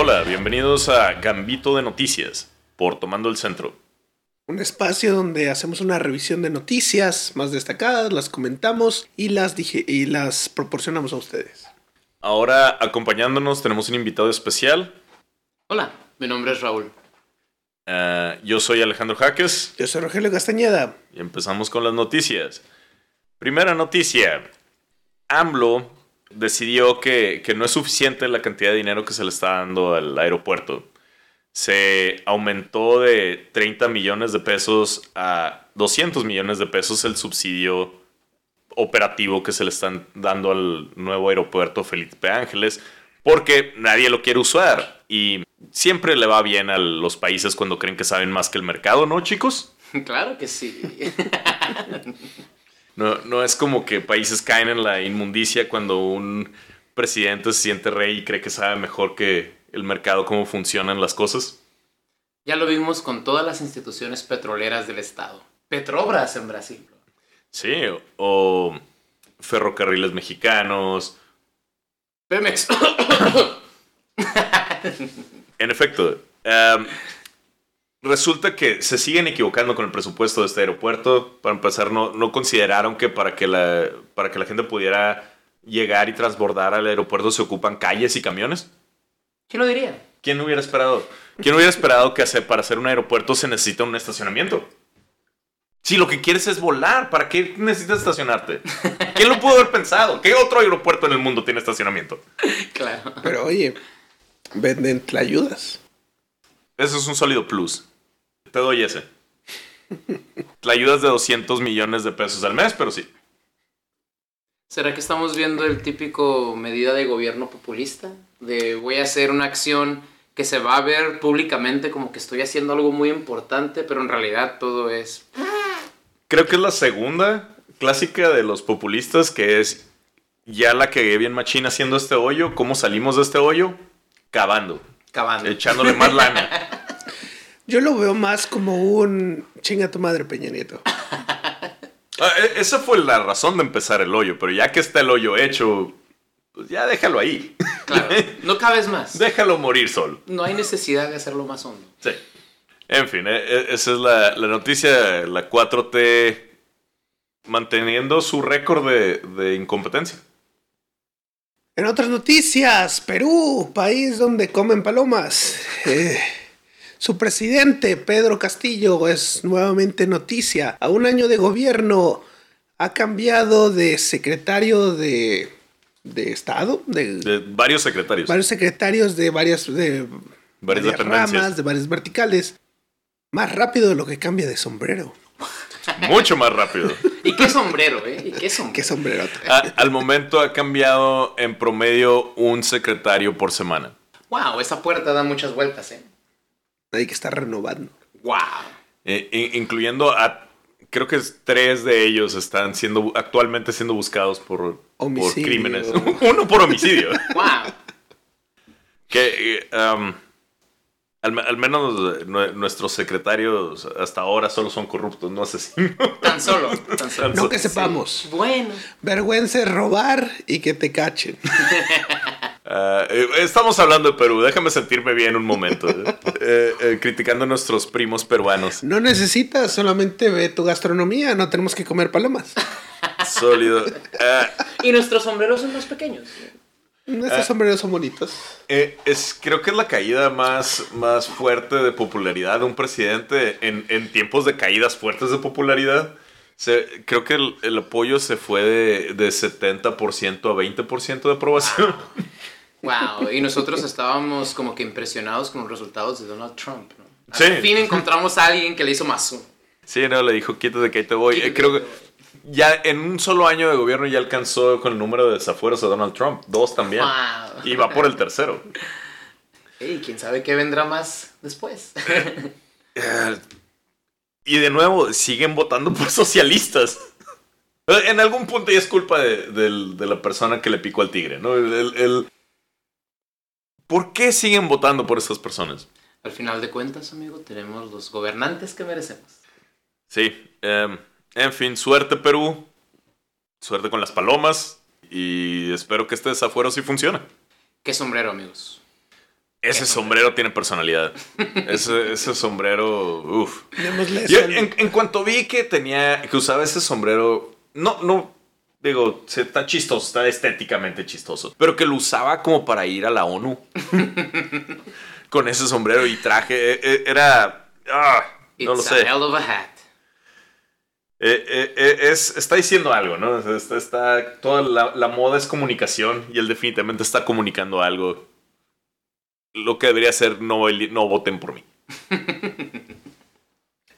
Hola, bienvenidos a Gambito de Noticias por Tomando el Centro. Un espacio donde hacemos una revisión de noticias más destacadas, las comentamos y las, dije, y las proporcionamos a ustedes. Ahora, acompañándonos, tenemos un invitado especial. Hola, mi nombre es Raúl. Uh, yo soy Alejandro Jaques. Yo soy Rogelio Castañeda. Y empezamos con las noticias. Primera noticia. AMLO decidió que, que, no es suficiente la cantidad de dinero que se le está dando al aeropuerto. Se aumentó de 30 millones de pesos a 200 millones de pesos el subsidio operativo que se le están dando al nuevo aeropuerto Felipe Ángeles, porque nadie lo quiere usar. Y siempre le va bien a los países cuando creen que saben más que el mercado, ¿no, chicos? Claro que sí. No, no es como que países caen en la inmundicia cuando un presidente se siente rey y cree que sabe mejor que el mercado cómo funcionan las cosas. Ya lo vimos con todas las instituciones petroleras del Estado. Petrobras en Brasil. Sí, o ferrocarriles mexicanos. Pemex. en efecto, um, resulta que se siguen equivocando con el presupuesto de este aeropuerto. Para empezar, no, no consideraron que para que, la, para que la gente pudiera llegar y transbordar al aeropuerto se ocupan calles y camiones. ¿Quién lo diría? ¿Quién hubiera esperado? ¿Quién hubiera esperado que hacer, para hacer un aeropuerto se necesita un estacionamiento? Si lo que quieres es volar, ¿para qué necesitas estacionarte? ¿Quién lo pudo haber pensado? ¿Qué otro aeropuerto en el mundo tiene estacionamiento? Claro. Pero oye, venden ayudas. Eso es un sólido plus. Te doy ese. La ayuda es de 200 millones de pesos al mes, pero sí. ¿Será que estamos viendo el típico medida de gobierno populista? De voy a hacer una acción que se va a ver públicamente como que estoy haciendo algo muy importante, pero en realidad todo es... Creo que es la segunda clásica de los populistas, que es ya la que bien machina haciendo este hoyo. ¿Cómo salimos de este hoyo? Cavando. Cavando. Echándole más lana. Yo lo veo más como un chinga tu madre, Peña Nieto. Ah, e, esa fue la razón de empezar el hoyo, pero ya que está el hoyo hecho, pues ya déjalo ahí. Claro, no cabes más. Déjalo morir solo. No hay necesidad de hacerlo más hondo. Sí. En fin, e, e, esa es la, la noticia, la 4T manteniendo su récord de, de incompetencia. En otras noticias, Perú, país donde comen palomas. Eh, su presidente, Pedro Castillo, es nuevamente noticia. A un año de gobierno ha cambiado de secretario de, de Estado. De, De varios secretarios. varios secretarios de varias, de Varias dependencias. ramas, de varias verticales. Más rápido de lo que cambia de sombrero. Mucho más rápido. ¿Y qué sombrero, eh? ¿Y qué sombrero? ¿Qué sombrerote? A- al momento ha cambiado en promedio un secretario por semana. Wow, esa puerta da muchas vueltas, eh. Hay que estar renovando. Wow. Eh, in- incluyendo a. Creo que es tres de ellos están siendo actualmente siendo buscados por, por Homicidio. crímenes. Uno por homicidio. Wow. que eh, um, al, al menos nue- nuestros secretarios hasta ahora solo son corruptos, no asesinos. Tan solo. Tan solo. No que Sí. sepamos. Bueno. Vergüenza es robar y que te cachen. Eh, estamos hablando de Perú, déjame sentirme bien un momento. eh. Eh, eh, criticando a nuestros primos peruanos. No necesitas, solamente ve tu gastronomía, no tenemos que comer palomas. Sólido. Ah, Y nuestros sombreros son más pequeños. Estos sombreros son bonitos. eh, es, creo que es la caída más, más fuerte de popularidad de un presidente en, en tiempos de caídas fuertes de popularidad. Se- creo que el, el apoyo se fue de, de 70% a 20% de aprobación. Wow. Y nosotros estábamos como que impresionados con los resultados de Donald Trump, ¿no? Al Sí. fin encontramos a alguien que le hizo más uno. Sí, no, le dijo, quítate que ahí te voy. Eh, creo que ya en un solo año de gobierno ya alcanzó con el número de desafueros a Donald Trump. Dos también. Wow. Y va por el tercero. Ey, quién sabe qué vendrá más después. Eh, Y de nuevo, siguen votando por socialistas. Eh, En algún punto ya es culpa de, la persona que le picó al tigre, ¿no? El- ¿Por qué siguen votando por estas personas? Al final de cuentas, amigo, tenemos los gobernantes que merecemos. Sí, em, en fin, suerte Perú, suerte con las palomas y espero que este desafuero sí funcione. ¿Qué sombrero, amigos? Ese sombrero tiene personalidad. ese, ese sombrero, uff. En, en cuanto vi que tenía, que usaba ese sombrero, no, no, digo, se- está chistoso, está estéticamente chistoso, pero que lo usaba como para ir a la ONU con ese sombrero y traje, eh, eh, era, ah, no lo It's a sé. hell of a hat. Eh, eh, eh, es, está diciendo algo, ¿no? Está, está- toda la, la moda es comunicación y él definitivamente está comunicando algo. Lo que debería ser no, no voten por mí.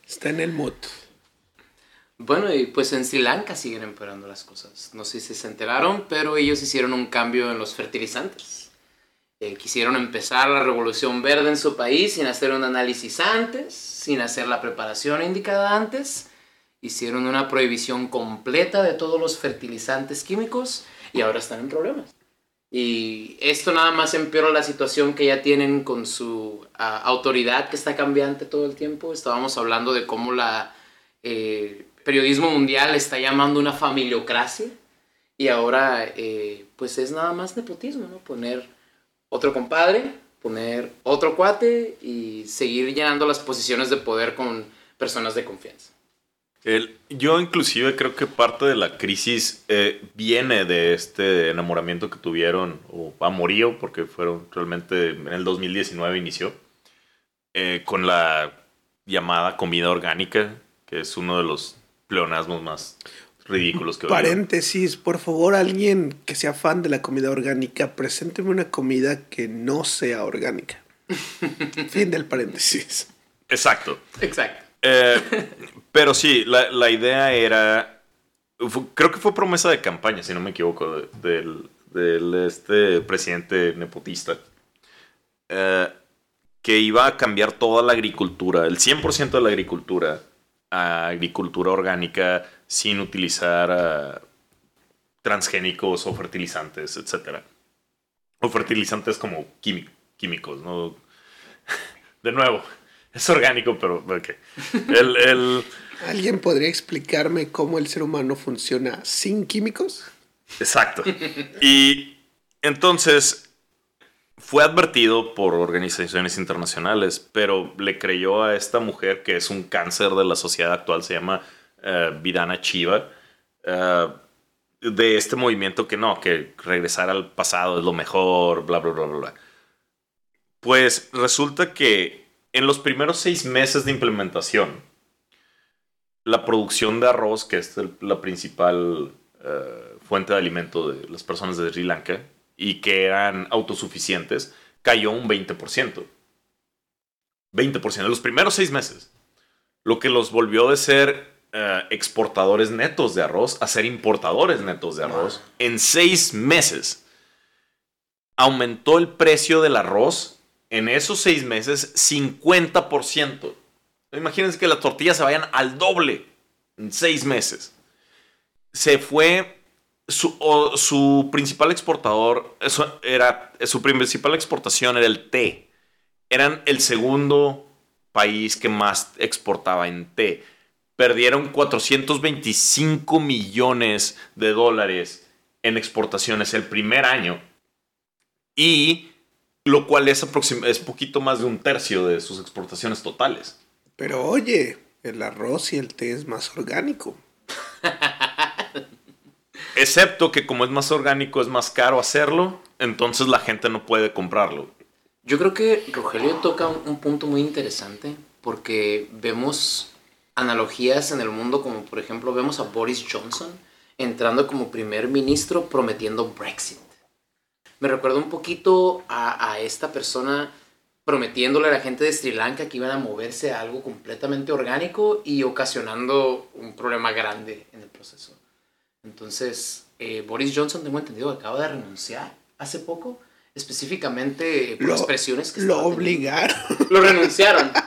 Está en el mood. Bueno, y pues en Sri Lanka siguen empeorando las cosas. No sé si se enteraron, pero ellos hicieron un cambio en los fertilizantes. Eh, quisieron empezar la revolución verde en su país sin hacer un análisis antes, sin hacer la preparación indicada antes. Hicieron una prohibición completa de todos los fertilizantes químicos y ahora están en problemas. Y esto nada más empeora la situación que ya tienen con su ah, autoridad que está cambiante todo el tiempo. Estábamos hablando de cómo la eh, periodismo mundial está llamando una familiocracia y ahora eh, pues es nada más nepotismo, ¿no? Poner otro compadre, poner otro cuate y seguir llenando las posiciones de poder con personas de confianza. El- yo inclusive creo que parte de la crisis eh, viene de este enamoramiento que tuvieron, o amorío, porque fueron realmente en el 2019 inició, eh, con la llamada comida orgánica, que es uno de los pleonasmos más ridículos que. Paréntesis, por favor, alguien que sea fan de la comida orgánica, presénteme una comida que no sea orgánica. fin del paréntesis. Exacto. Exacto. Eh, pero sí, la, la idea era. creo que fue promesa de campaña, si no me equivoco, de- del, del este presidente nepotista. eh, que iba a cambiar toda la agricultura, el 100% de la agricultura, a agricultura orgánica sin utilizar ah, transgénicos o fertilizantes, etc. O fertilizantes como químicos, ¿no? De nuevo, es orgánico, pero ok. El, el- ¿Alguien podría explicarme cómo el ser humano funciona sin químicos? exacto. Y entonces fue advertido por organizaciones internacionales, pero le creyó a esta mujer que es un cáncer de la sociedad actual, se llama eh, Vidana Chiva, eh, de este movimiento que no, que regresar al pasado es lo mejor, bla, bla, bla, bla. Pues resulta que en los primeros seis meses de implementación, la producción de arroz, que es la principal eh, fuente de alimento de las personas de Sri Lanka, y que eran autosuficientes, cayó un 20%. 20% en los primeros seis meses. Lo que los volvió de ser eh, exportadores netos de arroz a ser importadores netos de arroz en seis meses. Aumentó el precio del arroz en esos seis meses 50%. Imagínense que las tortillas se vayan al doble en seis meses. Se fue su, o- su principal exportador, eso era, su principal exportación era el té. Eran el segundo país que más exportaba en té. Perdieron 425 millones de dólares en exportaciones el primer año. Y lo cual es, es poquito más de un tercio de sus exportaciones totales. Pero oye, el arroz y el té es más orgánico. Excepto que como es más orgánico, es más caro hacerlo, entonces la gente no puede comprarlo. Yo creo que Rogelio toca un, un punto muy interesante porque vemos analogías en el mundo como por ejemplo vemos a Boris Johnson entrando como primer ministro prometiendo Brexit. Me recuerda un poquito a, a esta persona prometiéndole a la gente de Sri Lanka que iban a moverse a algo completamente orgánico y ocasionando un problema grande en el proceso. Entonces, eh, Boris Johnson, tengo entendido, que acaba de renunciar hace poco, específicamente por las presiones que lo teniendo. obligaron. Lo renunciaron.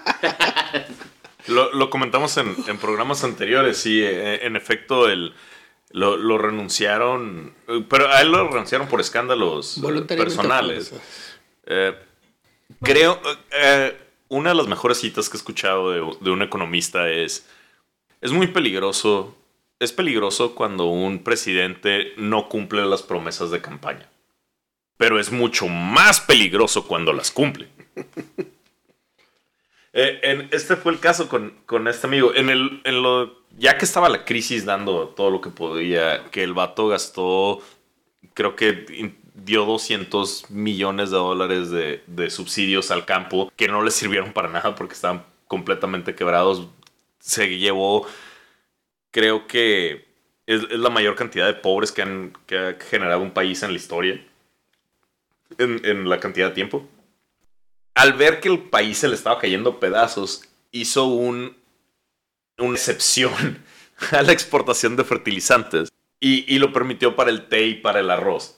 Lo, lo comentamos en, en programas anteriores, sí, eh, en efecto, el, lo, lo renunciaron, eh, pero a él lo renunciaron por escándalos eh, personales. Eh, creo, eh, una de las mejores citas que he escuchado de, de un economista es, es muy peligroso, es peligroso cuando un presidente no cumple las promesas de campaña. pero es mucho más peligroso cuando las cumple. Eh, en, este fue el caso con, con este amigo. En el, en lo, ya que estaba la crisis dando todo lo que podía, que el vato gastó, creo que dio 200 millones de dólares de, de subsidios al campo que no le sirvieron para nada porque estaban completamente quebrados. Se llevó, creo que es, es la mayor cantidad de pobres que, han, que ha generado un país en la historia. En, en la cantidad de tiempo al ver que el país se le estaba cayendo pedazos, hizo un, una excepción a la exportación de fertilizantes y, lo permitió para el té y para el arroz.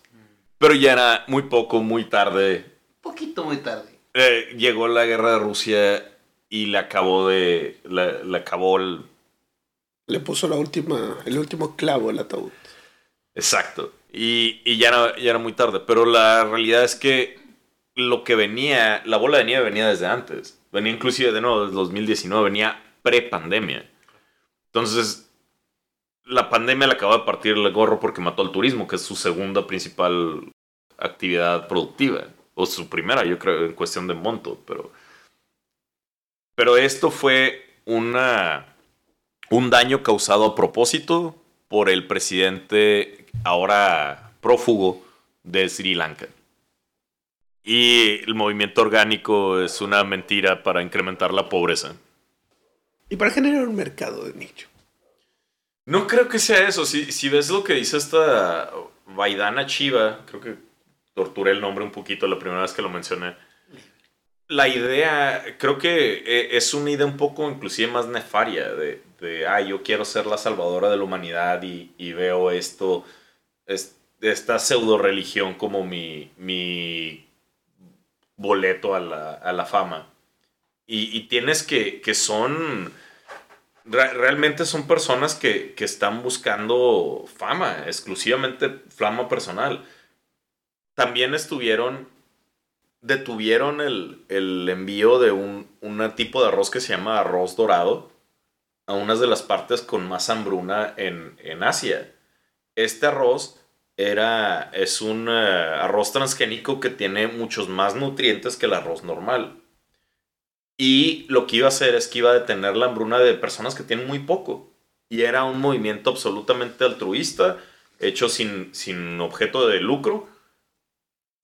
Pero ya era muy poco, muy tarde. Poquito muy tarde. Eh, llegó la guerra de Rusia y le acabó de. Le, acabó el. Le puso la última, el último clavo al ataúd. Exacto. Y, y ya, ya era muy tarde. Pero la realidad es que lo que venía, la bola de nieve venía desde antes. Venía inclusive de nuevo desde 2019, venía pre-pandemia. Entonces, la pandemia le acabó de partir el gorro porque mató al turismo, que es su segunda principal actividad productiva. O su primera, yo creo, en cuestión de monto. Pero, pero esto fue una, un daño causado a propósito por el presidente ahora prófugo de Sri Lanka. Y el movimiento orgánico es una mentira para incrementar la pobreza. Y para generar un mercado de nicho. No creo que sea eso. Si, si ves lo que dice esta Vaidana Chiva, creo que torturé el nombre un poquito la primera vez que lo mencioné. La idea, creo que eh, es una idea un poco inclusive más nefaria de, de ah, yo quiero ser la salvadora de la humanidad y, veo esto, esta pseudo religión como mi, mi boleto a la, fama. Y, tienes que, que son, realmente son personas que, están buscando fama, exclusivamente fama personal. También estuvieron, detuvieron el, envío de un, tipo de arroz que se llama arroz dorado a unas de las partes con más hambruna en, en Asia. Este arroz era, es un eh, arroz transgénico que tiene muchos más nutrientes que el arroz normal. Y lo que iba a hacer es que iba a detener la hambruna de personas que tienen muy poco. Y era un movimiento absolutamente altruista, hecho sin, sin objeto de lucro.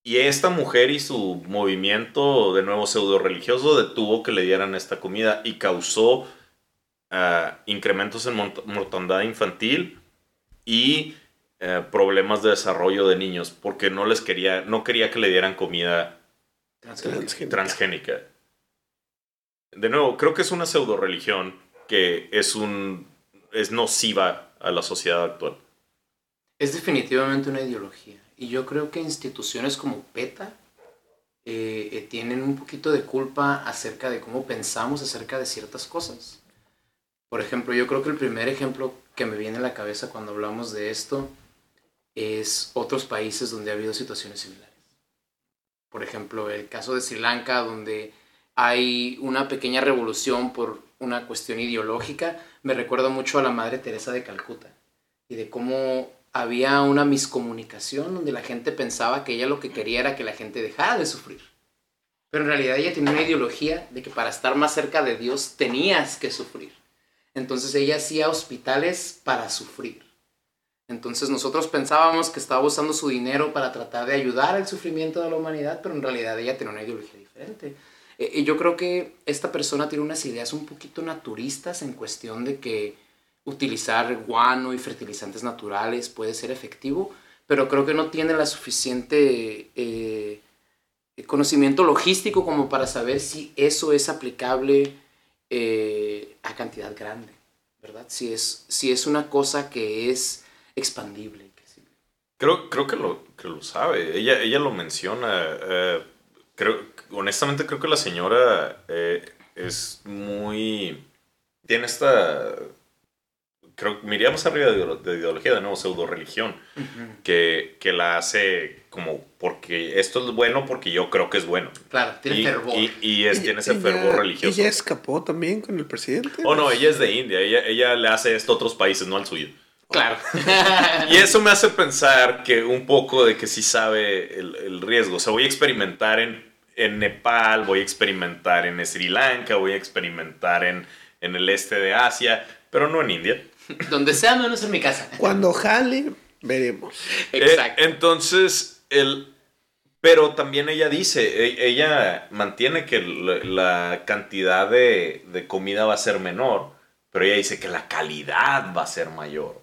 Y esta mujer y su movimiento, de nuevo pseudo religioso, detuvo que le dieran esta comida y causó ah, incrementos en mortandad infantil y eh, problemas de desarrollo de niños porque no les quería, no quería que le dieran comida transgénica. De nuevo, creo que es una pseudo religión que es un es nociva a la sociedad actual. Es definitivamente una ideología. Y yo creo que instituciones como PETA eh, eh, tienen un poquito de culpa acerca de cómo pensamos acerca de ciertas cosas. Por ejemplo, yo creo que el primer ejemplo que me viene a la cabeza cuando hablamos de esto es otros países donde ha habido situaciones similares. Por ejemplo, el caso de Sri Lanka, donde hay una pequeña revolución por una cuestión ideológica, me recuerda mucho a la Madre Teresa de Calcuta y de cómo había una miscomunicación donde la gente pensaba que ella lo que quería era que la gente dejara de sufrir. Pero en realidad ella tenía una ideología de que para estar más cerca de Dios tenías que sufrir. Entonces ella hacía hospitales para sufrir. Entonces nosotros pensábamos que estaba usando su dinero para tratar de ayudar al sufrimiento de la humanidad, pero en realidad ella tenía una ideología diferente. Eh, y yo creo que esta persona tiene unas ideas un poquito naturistas en cuestión de que utilizar guano y fertilizantes naturales puede ser efectivo, pero creo que no tiene la suficiente eh, conocimiento logístico como para saber si eso es aplicable eh, a cantidad grande, ¿verdad? Si es, si es una cosa que es expandible. Creo, creo que, lo, que lo sabe. Ella, ella lo menciona. Eh, creo, honestamente creo que la señora eh, es muy... Tiene esta... Creo que miríamos arriba de, ideología, de nuevo, pseudo religión, que, que la hace como porque esto es bueno porque yo creo que es bueno. Claro, tiene fervor. Y, es, tiene ese fervor religioso. ¿Ella escapó también con el presidente? Oh, no, ella es de India. Ella, ella le hace esto a otros países, no al suyo. Claro. Y eso me hace pensar que un poco de que sí sabe el, el riesgo. O sea, voy a experimentar en, en Nepal, voy a experimentar en Sri Lanka, voy a experimentar en, en el este de Asia, pero no en India. Donde sea menos en mi casa. Cuando jale, veremos. Exacto. Eh, entonces, el, pero también ella dice, e- ella mantiene que la, la cantidad de, de comida va a ser menor, pero ella dice que la calidad va a ser mayor.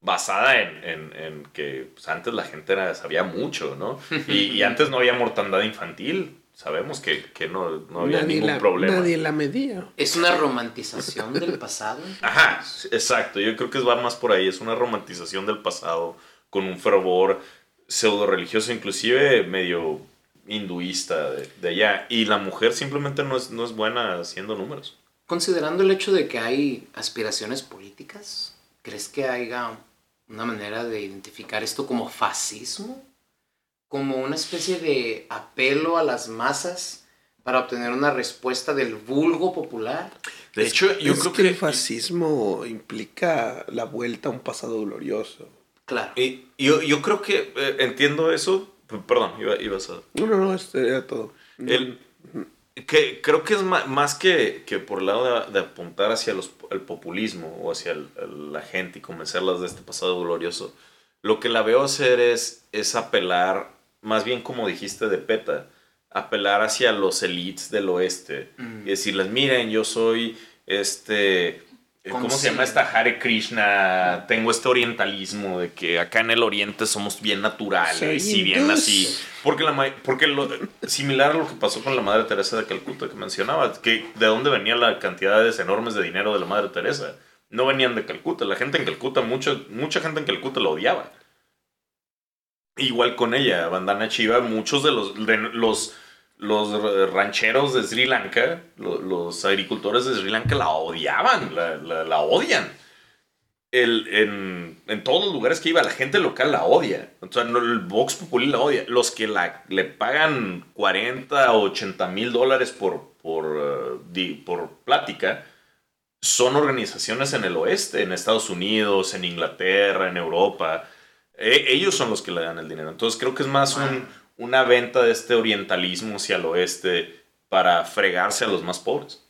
Basada en, en- en que pues, antes la gente era- sabía mucho, ¿no? Y, y antes no había mortandad infantil. Sabemos que, que no, no había nadie, ningún la, problema. nadie la medía. Es una romantización del pasado. Ajá, exacto. Yo creo que va más por ahí. Es una romantización del pasado con un fervor pseudo religioso, inclusive medio hinduista de, de allá. Y la mujer simplemente no es, no es buena haciendo números. Considerando el hecho de que hay aspiraciones políticas, ¿crees que haya una manera de identificar esto como fascismo? Como una especie de apelo a las masas para obtener una respuesta del vulgo popular. De hecho, yo es creo que, que... el fascismo implica la vuelta a un pasado glorioso. Claro. y yo, yo creo que eh, entiendo eso. Perdón, iba, ibas a... No, no, no, esto era todo. El- que creo que es ma- más, que, que por el lado de, de apuntar hacia los, el populismo o hacia el- el- la gente y convencerlas de este pasado glorioso. Lo que la veo hacer es, es apelar, más bien como dijiste de PETA, apelar hacia los elites del oeste Mm. y decirles, miren, yo soy este... ¿Cómo se llama esta Hare Krishna? Tengo este orientalismo de que acá en el oriente somos bien naturales Soy y bien así. Porque, la, porque lo, similar a lo que pasó con la Madre Teresa de Calcuta que mencionaba, que de dónde venía la cantidades enormes de dinero de la Madre Teresa. No venían de Calcuta. La gente en Calcuta, mucha, mucha gente en Calcuta la odiaba. Igual con ella, Bandana Chiva, muchos de los, de los, los rancheros de Sri Lanka, lo- los, agricultores de Sri Lanka la odiaban, la, la- odian. El, en, en todos los lugares que iba, la gente local la odia. O sea, el Vox Populi la odia. Los que la, le pagan 40 o 80 mil dólares por, por, eh, di- por plática son organizaciones en el oeste, en Estados Unidos, en Inglaterra, en Europa. E- ellos son los que le dan el dinero. Entonces creo que es más un- una venta de este orientalismo hacia el oeste para fregarse a los más pobres.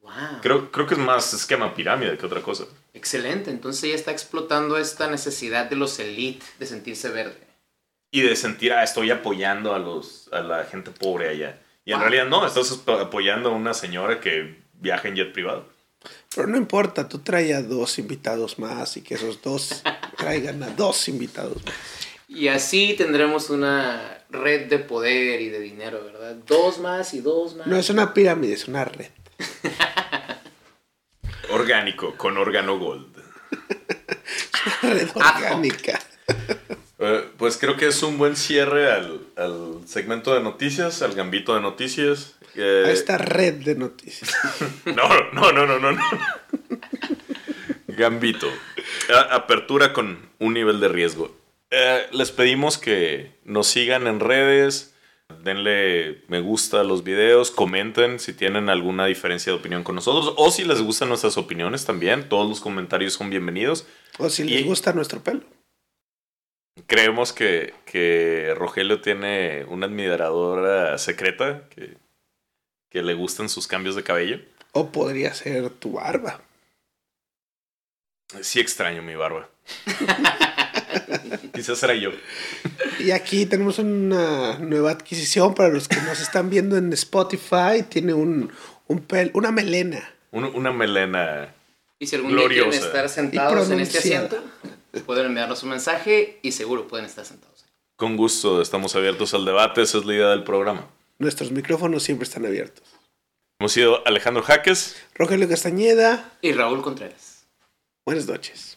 Wow. Creo, creo que es más esquema pirámide que otra cosa. Excelente. Entonces ella está explotando esta necesidad de los elite de sentirse verde. Y de sentir, ah, estoy apoyando a, los, a la gente pobre allá. Y en realidad no, estás ap- apoyando a una señora que viaja en jet privado. Pero no importa, tú trae a dos invitados más y que esos dos traigan a dos invitados más. Y así tendremos una red de poder y de dinero, ¿verdad? Dos más y dos más. No es una pirámide, es una red. Orgánico, con órgano gold. Una red orgánica. Eh, pues creo que es un buen cierre al, al segmento de noticias, al gambito de noticias. Eh, A esta red de noticias. No, no, no, no, no, no. Gambito. Apertura con un nivel de riesgo. Eh, les pedimos que nos sigan en redes, denle me gusta a los videos, comenten si tienen alguna diferencia de opinión con nosotros o si les gustan nuestras opiniones también. Todos los comentarios son bienvenidos. O si les Y- gusta nuestro pelo. Creemos que, que Rogelio tiene una admiradora secreta que, que le gustan sus cambios de cabello. O podría ser tu barba. Sí extraño mi barba. Quizás era yo. Y aquí tenemos una nueva adquisición para los que nos están viendo en Spotify. Tiene un, un pel- una melena. Un- una melena. Y si algún día quieren Gloriosa. estar sentados en este asiento, pueden enviarnos un mensaje y seguro pueden estar sentados. Con gusto, estamos abiertos al debate. Esa es la idea del programa. Nuestros micrófonos siempre están abiertos. Hemos sido Alejandro Jaques. Rogelio Castañeda, Y Raúl Contreras. Buenas noches.